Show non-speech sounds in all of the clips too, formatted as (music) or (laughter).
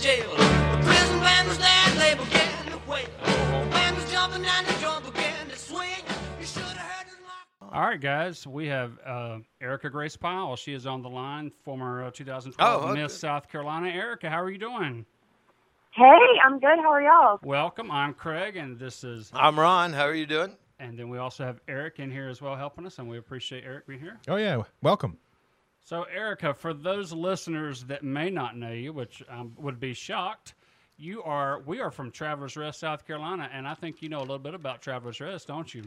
jail. The prison band was there, they began to wail. The band was jumping and the drum began to swing. You should have heard his mark. All right, guys, we have uh, Erika Grace Powell. She is on the line, former uh, 2012 Oh, okay. Miss South Carolina. Erika, how are you doing? Hey, I'm good. How are y'all? Welcome. I'm Craig, and this is, I'm Ron. How are you doing? and then we also have Eric in here as well helping us, and we appreciate Eric being here. Oh yeah, welcome. So, Erika, for those listeners that may not know you, which um, would be shocked, you are we are from Travelers Rest, South Carolina, and I think you know a little bit about Travelers Rest, don't you?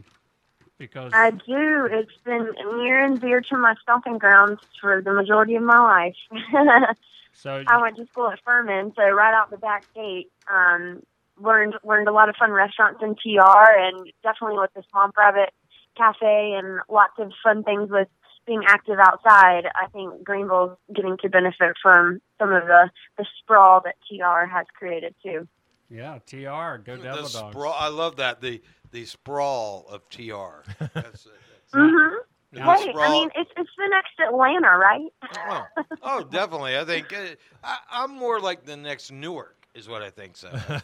Because I do. It's been near and dear to my stomping grounds for the majority of my life. (laughs) so I went to school at Furman, so right out the back gate, um, learned learned a lot of fun restaurants in TR, and definitely with the Swamp Rabbit Cafe and lots of fun things with being active outside. I think Greenville's getting to benefit from some of the the sprawl that TR has created too. yeah, TR, go Devil the Dogs. sprawl. I love that. The the sprawl of TR. That's, that's, (laughs) Mm-hmm. Now, Right. I mean, it's it's the next Atlanta, right? oh, oh, definitely. I think uh, I, I'm more like the next Newark, is what I think. So (laughs)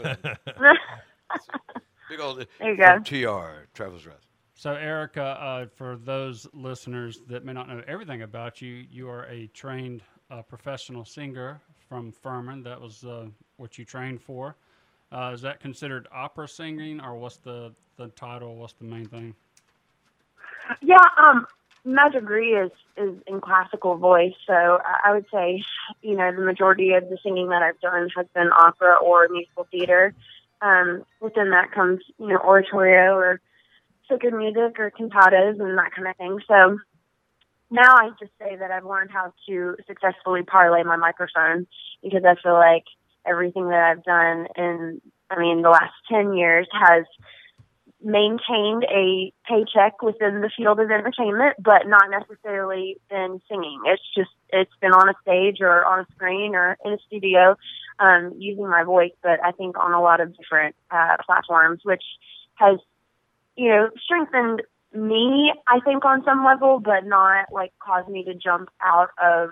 big old There you go. TR Travels Rest. So, Erika, uh, for those listeners that may not know everything about you, you are a trained uh, professional singer from Furman. That was uh, what you trained for. Uh, is that considered opera singing, or what's the, the title? What's the main thing? Yeah, um, my degree is is in classical voice, so I- would say, you know, the majority of the singing that I've done has been opera or musical theater. Um, within that comes, you know, oratorio or spoken music or cantatas and that kind of thing. So now I just say that I've learned how to successfully parlay my microphone because I feel like everything that I've done in, I mean, the last 10 years has maintained a paycheck within the field of entertainment, but not necessarily been singing. It's just it's been on a stage or on a screen or in a studio, um, using my voice. But I think on a lot of different uh, platforms, which has you know strengthened me. I think on some level, but not like caused me to jump out of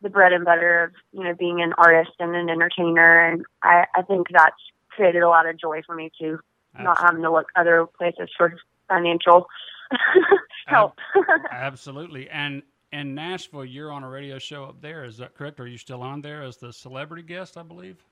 the bread and butter of you know being an artist and an entertainer. And I, I think that's created a lot of joy for me too not having to look other places for financial (laughs) help. Absolutely. And in Nashville, you're on a radio show up there. Is that correct? Are you still on there as the celebrity guest, I believe?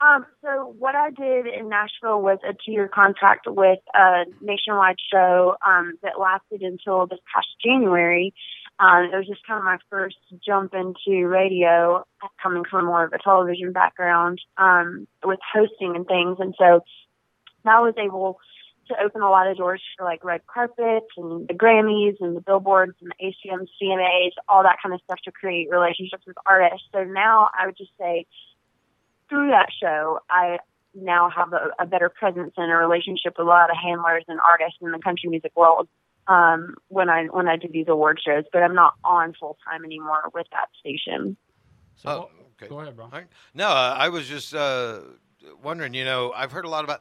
Um, so what I did in Nashville was a two-year contract with a nationwide show um, that lasted until this past January. Um, it was just kind of my first jump into radio, coming from more of a television background um, with hosting and things, and so now I was able to open a lot of doors for like red carpets and the Grammys and the billboards and the ACM, CMAs, all that kind of stuff to create relationships with artists. So now I would just say through that show, I now have a, a better presence and a relationship with a lot of handlers and artists in the country music world um, when I when I do these award shows. But I'm not on full time anymore with that station. So, Oh, okay. Go ahead, bro. All right. No, uh, I was just uh, wondering. You know, I've heard a lot about.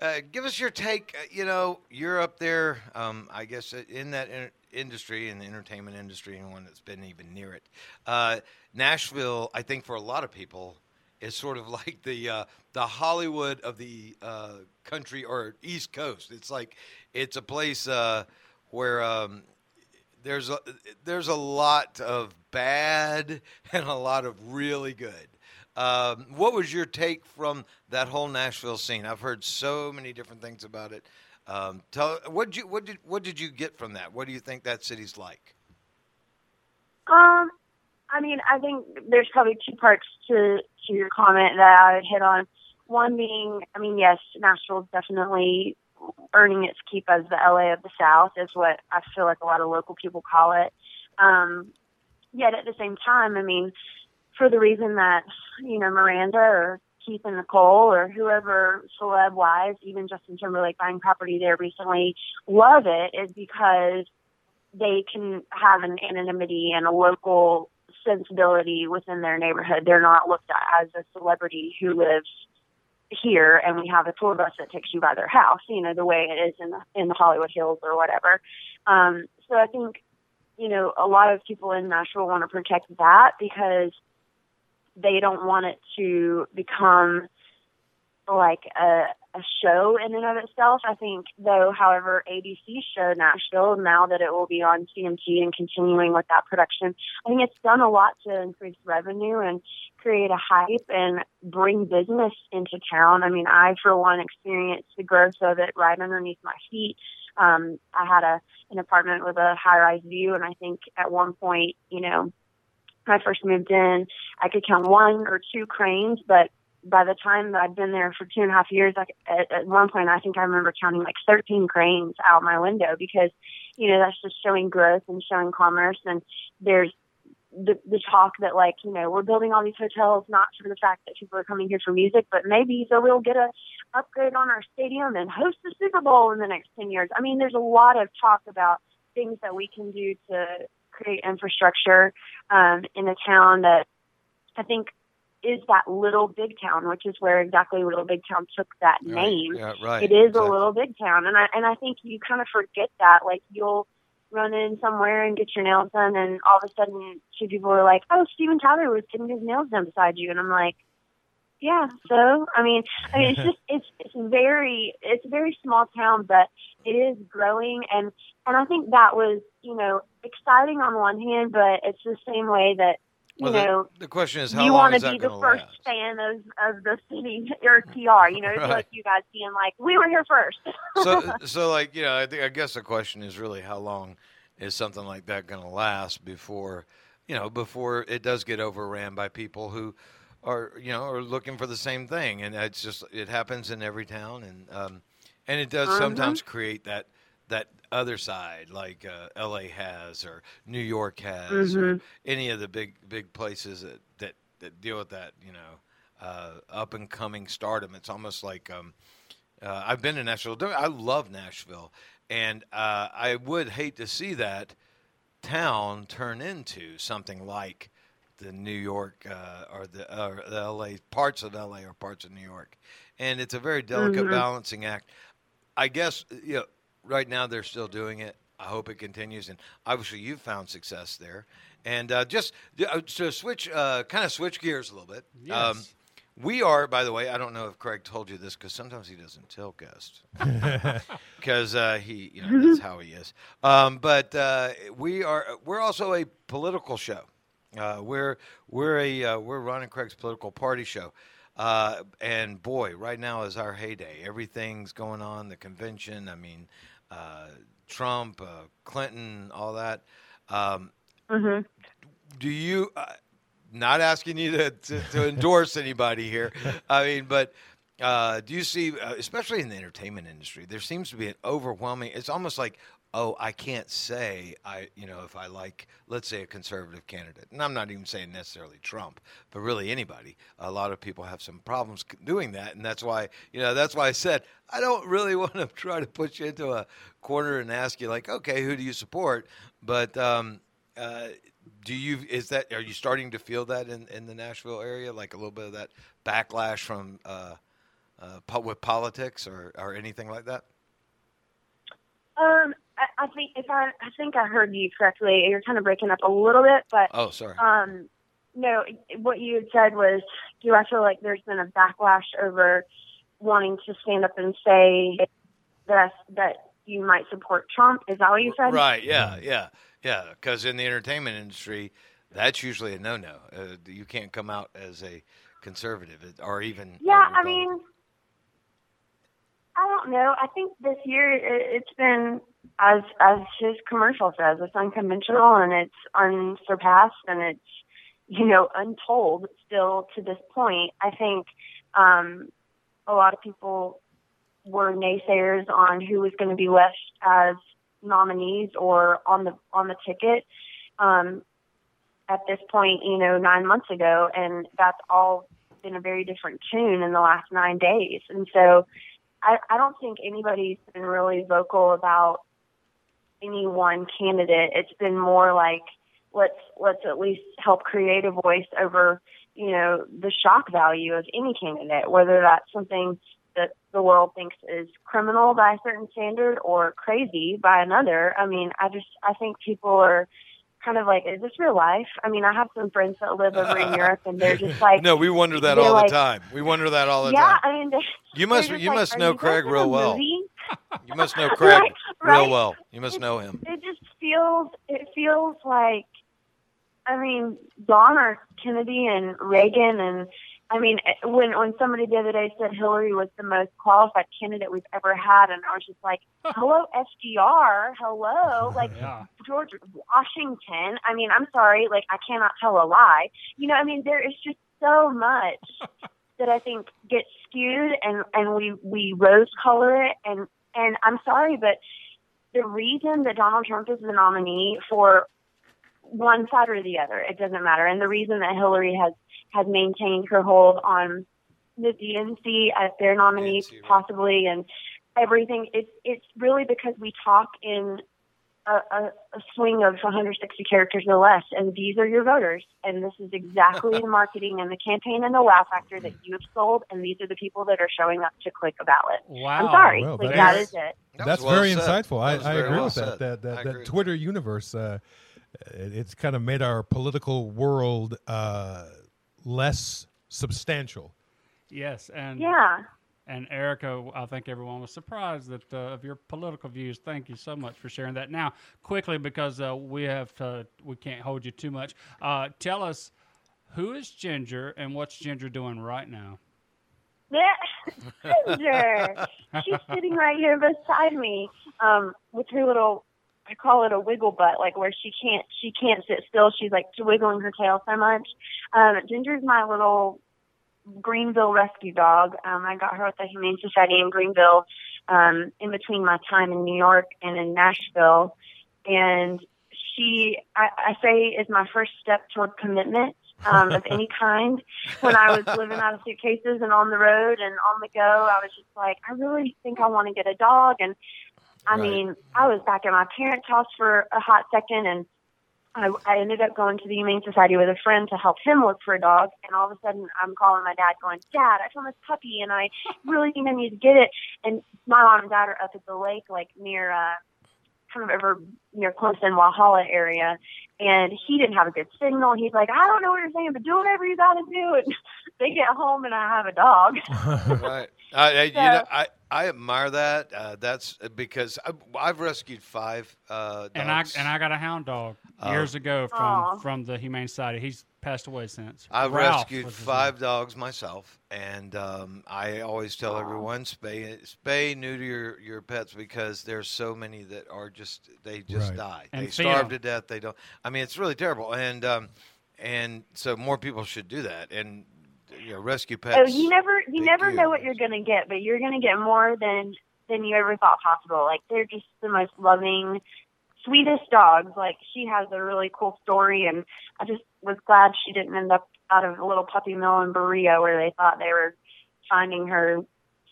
Uh, give us your take. uh, You know, you're up there. Um, I guess uh, in that in- industry, in the entertainment industry, and one that's been even near it. Uh, Nashville, I think, for a lot of people, is sort of (laughs) like the uh, the Hollywood of the uh, country or East Coast. It's like it's a place uh, where. Um, there's a there's a lot of bad (laughs) and a lot of really good. Um, what was your take from that whole Nashville scene? I've heard so many different things about it. Um, tell what did you what did what did you get from that? What do you think that city's like? Um, I mean, I think there's probably two parts to to your comment that I would hit on. One being, I mean, yes, Nashville's definitely earning its keep as the LA of the South, is what I feel like a lot of local people call it. Um, yet at the same time, I mean, for the reason that you know Miranda or Keith and Nicole or whoever celeb wise, even Justin Timberlake buying property there recently, love it is because they can have an anonymity and a local sensibility within their neighborhood. They're not looked at as a celebrity who lives here and we have a tour bus that takes you by their house, you know, the way it is in the in the Hollywood Hills or whatever. Um, so I think, you know, a lot of people in Nashville want to protect that because they don't want it to become like a, a show in and of itself. I think, though, however, ABC's show Nashville, now that it will be on TNT and continuing with that production, I think it's done a lot to increase revenue and create a hype and bring business into town. I mean, I, for one, experienced the growth of it right underneath my feet. Um, I had a an apartment with a high rise view, and I think at one point, you know, when I first moved in, I could count one or two cranes, but by the time I'd been there for two and a half years, like at, at one point, I think I remember counting like 13 cranes out my window because, you know, that's just showing growth and showing commerce. And there's the, the talk that like, you know, we're building all these hotels not for the fact that people are coming here for music, but maybe so we'll get a upgrade on our stadium and host the Super Bowl in the next 10 years. I mean, there's a lot of talk about things that we can do to create infrastructure um, in a town that I think is that little big town, which is where exactly little big town took that Right, name. yeah, right, It is exactly. a little big town, and I and I think you kind of forget that. Like you'll run in somewhere and get your nails done, and all of a sudden, two people are like, "Oh, Steven Tyler was getting his nails done beside you," and I'm like. Yeah, so I mean, I mean, it's just (laughs) it's it's very it's a very small town, but it is growing, and and I think that was you know exciting on one hand, but it's the same way that you know the, the question is, how you long want to be the first last? fan of of the city or TR. You know, (laughs) it's Right. like you guys being like, we were here first. so, (laughs) so like you know, I think I guess the question is really how long is something like that going to last before, you know, before it does get overran by people who are you know are looking for the same thing, and it's just it happens in every town, and um, and it does Mhm. sometimes create that that other side like uh, L.A. has or New York has or Mhm. any of the big big places that that, that deal with that you know uh, up and coming stardom. It's almost like um, uh, I've been to Nashville. I love Nashville, and uh, I would hate to see that town turn into something like the New York uh, or the or the L.A. parts of L.A. or parts of New York, and it's a very delicate Mhm. balancing act. I guess you know right now they're still doing it. I hope it continues, and obviously you've found success there. And uh, just uh, to switch, uh, kind of switch gears a little bit. Um, Yes. we are, by the way, I don't know if Craig told you this because sometimes he doesn't tell guests (laughs) because uh, he, you know, that's how he is. Um, but uh, we are, we're also a political show. Uh, we're we're a uh, we're Ron and Craig's political party show, uh, and boy, right now is our heyday. Everything's going on. The convention. I mean, uh, Trump, uh, Clinton, all that. Um, hmm do you uh, not asking you to, to, to endorse anybody here (laughs) i mean but uh, do you see uh, especially in the entertainment industry there seems to be an overwhelming it's almost like oh i can't say i you know if i like let's say a conservative candidate and i'm not even saying necessarily trump but really anybody a lot of people have some problems doing that and that's why you know that's why i said i don't really (laughs) want to try to put you into a corner and ask you like okay who do you support but um, uh, do you is that are you starting to feel that in, in the Nashville area, like a little bit of that backlash from uh, uh, with politics or, or anything like that? Um, I, I think if I, I think I heard you correctly. You're kind of breaking up a little bit, but Oh, sorry. um, no, what you had said was, do I feel like there's been a backlash over wanting to stand up and say that that you might support Trump? Is that what you said? Right? Yeah, yeah, yeah. Because in the entertainment industry, that's usually a no-no. Uh, you can't come out as a conservative or even Yeah, I mean, don't know. I think this year it, it's been as as his commercial says, it's unconventional and it's unsurpassed and it's you know untold still to this point. I think um, a lot of people were naysayers on who was going to be left as nominees or on the on the ticket. Um, at this point, you know, nine months ago, and that's all been a very different tune in the last nine days. And so I, I don't think anybody's been really vocal about any one candidate. It's been more like let's let's at least help create a voice over, you know, the shock value of any candidate, whether that's something that the world thinks is criminal by a certain standard or crazy by another. I mean, I just I think people are kind of like, is this real life? I mean, I have some friends that live over in Europe, and they're just (laughs) like, no, we wonder that all like- the time. We wonder that all the yeah, time. Yeah, I mean, You must you like, must know Craig real (laughs) well. You must know Craig Right, real well. You must know him. it just feels it feels like I mean John or Kennedy and Reagan and I mean eh, when when somebody the other day said Hillary was the most qualified candidate we've ever had and I was just like hello FDR hello (laughs) like Yeah. George Washington. I mean I'm sorry like I cannot tell a lie. You know I mean there is just so much (laughs) that I think gets skewed and and we we rose color it and and I'm sorry but the reason that Donald Trump is the nominee for one side or the other, it doesn't matter. And the reason that Hillary has has maintained her hold on the DNC as their nominee, DNC, right. possibly, and everything, it's it's really because we talk in a, a, a swing of 160 characters or less, and these are your voters, and this is exactly (laughs) the marketing and the campaign and the wow factor that you have sold, and these are the people that are showing up to click a ballot. Wow. I'm sorry, Well, like that that is- is it. That That's well very said. insightful. I, That was I agree well with said. that. That that, I that. Twitter universe, uh, it, it's kind of made our political world uh, less substantial. Yes, and Yeah. And Erika, I think everyone was surprised that uh, of your political views. Thank you so much for sharing that. Now, quickly, because uh, we have to, we can't hold you too much. Uh, tell us who is Ginger and what's Ginger doing right now? (laughs) Ginger. She's sitting right here beside me, um, with her little I call it a wiggle butt, like where she can't she can't sit still. She's like wiggling her tail so much. Um, Ginger's my little Greenville rescue dog. Um, I got her at the Humane Society in Greenville, um, in between my time in New York and in Nashville. And she, I, I say, is my first step toward commitment um, of any (laughs) kind. When I was living out of suitcases and on the road and on the go, I was just like, I really think I want to get a dog. And I Right. mean, I was back at my parents' house for a hot second, and I, I ended up going to the Humane Society with a friend to help him look for a dog. And all of a sudden, I'm calling my dad, going, "Dad, I found this puppy, and I really think I need to get it." And my mom and dad are up at the lake, like near, uh, kind of over near Clemson, Walhalla area. And he didn't have a good signal. He's like, "I don't know what you're saying, but do whatever you got to do." And (laughs) they get home, and I have a dog. (laughs) right. I, I, you know, I, I admire that. Uh, that's because I, I've rescued five uh, dogs. And I and I got a hound dog Oh. years ago from Aw. from the Humane Society. He's passed away since. I've Ralph rescued was his five dogs myself, and um, I always tell Aw. everyone spay spay neuter your, your pets because there's so many that are just they just Right. die. And they feed starve 'em. to death. They don't. I mean, it's really terrible, and um, and so more people should do that and you know rescue pets. Oh, you never you big never know what you're gonna get, but you're gonna get more than than you ever thought possible. Like they're just the most loving, sweetest dogs. Like she has a really cool story, and I just was glad she didn't end up out of a little puppy mill in Berea where they thought they were finding her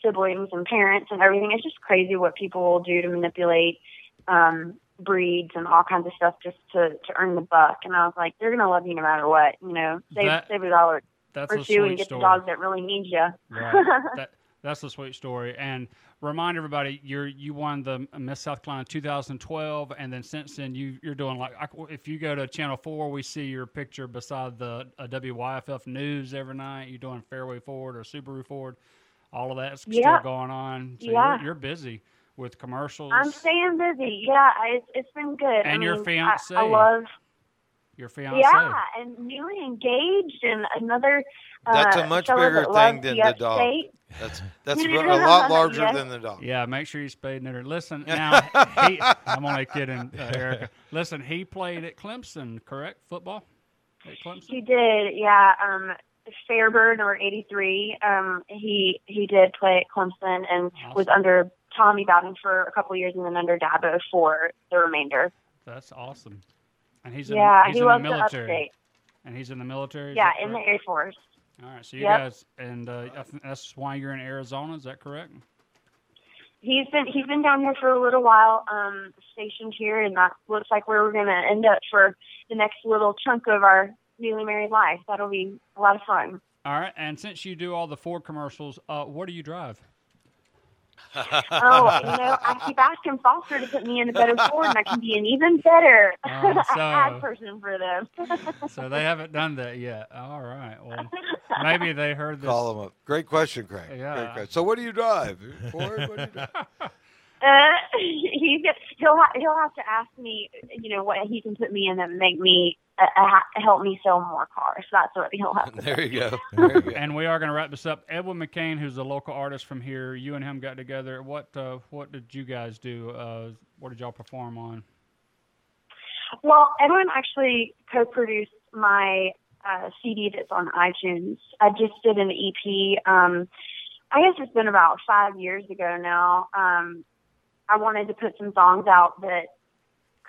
siblings and parents and everything. It's just crazy what people will do to manipulate um breeds and all kinds of stuff just to to earn the buck. And I was like, they're gonna love you no matter what. You know, save That- save a dollar That's or a sweet and get story. the dog that really needs you. Right. (laughs) that, that's a sweet story. And remind everybody, you're you won the Miss South Carolina 2012, and then since then you you're doing like if you go to Channel Four, we see your picture beside the uh, WYFF news every night. You're doing Fairway Ford or Subaru Ford. All of that's Yeah. still going on. So Yeah. you're, you're busy with commercials. I'm staying busy. Yeah, it's it's been good. And I your mean, I- fiancé. I, love. Your fiance. Yeah, and newly engaged, and another. Uh, That's a much bigger thing than the the dog. upstate. That's (laughs) that's a lot (laughs) larger Yes. than the dog. Yeah, make sure you spay and neuter. Listen, (laughs) now he, I'm only kidding, uh, Erika. Listen, he played at Clemson, correct? Football at Clemson. He did, yeah. Um, Fairburn or '83. Um, he he did play at Clemson and was under Tommy Bowden for a couple of years, and then under Dabo for the remainder. That's awesome. And he's yeah, in, he's he in the military. And he's in the military. Yeah, in the? Air Force. All right, so you Yep. guys, and uh, that's why you're in Arizona. Is that correct? He's been he's been down here for a little while, um, stationed here, and that looks like where we're going to end up for the next little chunk of our newly married life. That'll be a lot of fun. All right, and since you do all the Ford commercials, uh, what do you drive? Oh, you know, (laughs) I keep asking Foster to put me in a better Ford, and I can be an even better (laughs) Oh, (laughs) so- ad person for them. So they haven't done that yet. All right. Well, maybe they heard this. Call him up. Great question, Craig. Yeah. Great question. So what do you drive? Ford? What do you drive? Uh, (laughs) he's he'll ha- he'll have to ask me, you know, what he can put me in that make me uh, uh, ha- help me sell more cars. That's what he'll have. To there you go. There you go. (laughs) And we are going to wrap this up. Edwin McCain, who's a local artist from here, you and him got together. What uh, what did you guys do? Uh, what did y'all perform on? Well, Edwin actually co-produced my uh, CD that's on iTunes. I just did an EP. Um, I guess it's been about five years ago now. Um, I wanted to put some songs out that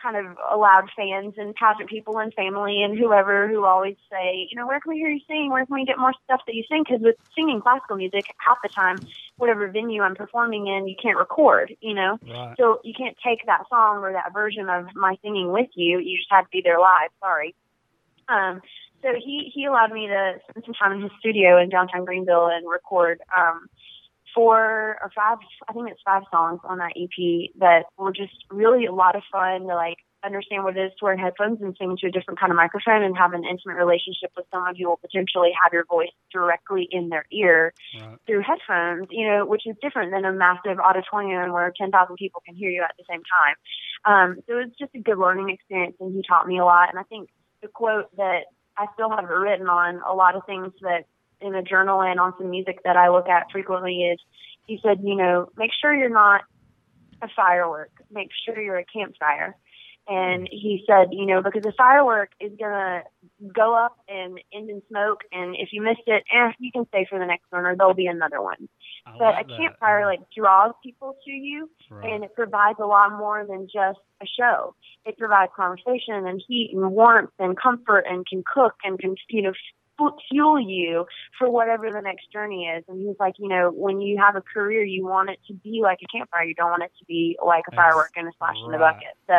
kind of allowed fans and pageant people and family and whoever who always say, you know, where can we hear you sing? Where can we get more stuff that you sing? Because with singing classical music, half the time, whatever venue I'm performing in, you can't record, you know? Right. So you can't take that song or that version of my singing with you. You just have to be there live. Sorry. Um, so he he allowed me to spend some time in his studio in downtown Greenville and record um, four or five. I think it's five songs on that EP that were just really a lot of fun to like understand what it is to wear headphones and sing into a different kind of microphone and have an intimate relationship with someone who will potentially have your voice directly in their ear Right. through headphones, you know, which is different than a massive auditorium where 10,000 people can hear you at the same time. Um, so it was just a good learning experience, and he taught me a lot. And I think the quote that I still have it written on a lot of things that in a journal and on some music that I look at frequently is he said, you know, make sure you're not a firework, make sure you're a campfire. And he said, you know, because a firework is gonna go up and end in smoke, and if you missed it, eh, you can stay for the next one, or there'll be another one. I But like a that. campfire like draws people to you, Right. and it provides a lot more than just a show. It provides conversation and heat and warmth and comfort and can cook and can you know fuel you for whatever the next journey is. And he's like, you know, when you have a career, you want it to be like a campfire. You don't want it to be like a That's firework and a splash in the bucket. So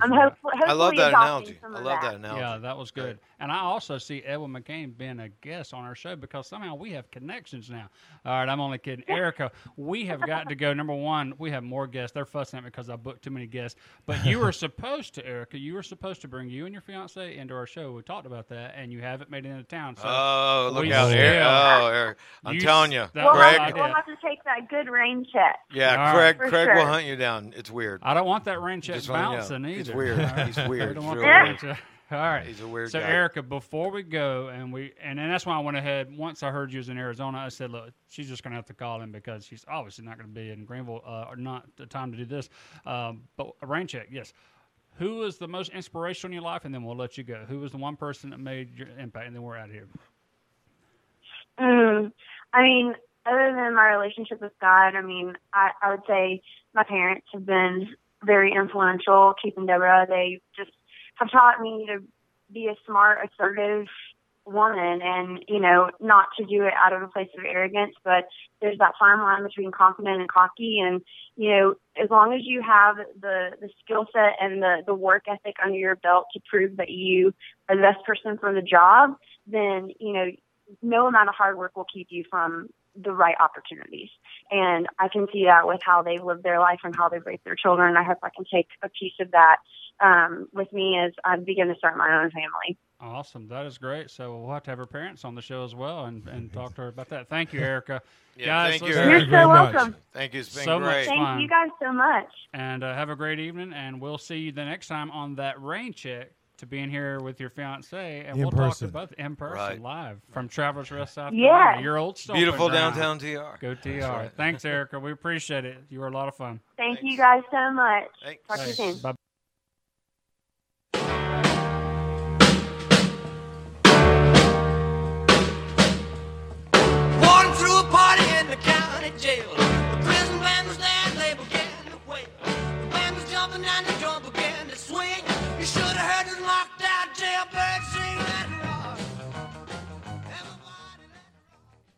I'm right. hopefully, hopefully I love that analogy. I love that. that analogy. Yeah, that was good. And I also see Edwin McCain being a guest on our show because somehow we have connections now. All right, I'm only kidding. Erika, we have got to go. Number one, we have more guests. They're fussing at me because I booked too many guests. But you were (laughs) supposed to, Erika, you were supposed to bring you and your fiance into our show. We talked about that, and you haven't made it into town. So Oh, look out still- there. Oh, Eric. I'm You telling you. that We'll, Craig. have, we'll have to take that good rain check. Yeah, All Craig right. For Craig will hunt you down. It's weird. I don't want that rain check Just letting you know. bouncing either. He's weird. He's weird. We don't want real that rain check. All right. He's a weird So guy. Erika, before we go, and we and, and that's why I went ahead. Once I heard you was in Arizona, I said, look, she's just going to have to call him because she's obviously not going to be in Greenville uh, or not the time to do this. Um, but a rain check, yes. Who was the most inspirational in your life, and then we'll let you go. Who was the one person that made your impact, and then we're out of here. Mm, I mean, other than my relationship with God, I mean, I, I would say my parents have been very influential. Keith and Deborah, they just have taught me to be a smart, assertive woman and, you know, not to do it out of a place of arrogance, but there's that fine line between confident and cocky. And, you know, as long as you have the, the skill set and the, the work ethic under your belt to prove that you are the best person for the job, then, you know, no amount of hard work will keep you from the right opportunities. And I can see that with how they've lived their life and how they've raised their children. I hope I can take a piece of that um, with me as I begin to start my own family. Awesome. That is great. So we'll have to have her parents on the show as well and, and (laughs) talk to her about that. Thank you, Erika. (laughs) Yeah, Guys, thank you, Erika. You're you very so much. welcome. Thank you. It's been So much great. fun. Thank you guys so much. And uh, have a great evening, and we'll see you the next time on that rain check to being here with your fiance, and In we'll person. talk to both in person Right. live from Travelers Rest South Yes. Carolina, your old stomping Beautiful ground. downtown TR. Go TR. That's right. Thanks, Erika. We appreciate it. You were a lot of fun. Thank you guys so much. Thanks. Talk to you Thanks. soon. Bye. County jail. The prison band was there and they to wail. The band was jumping and the drum began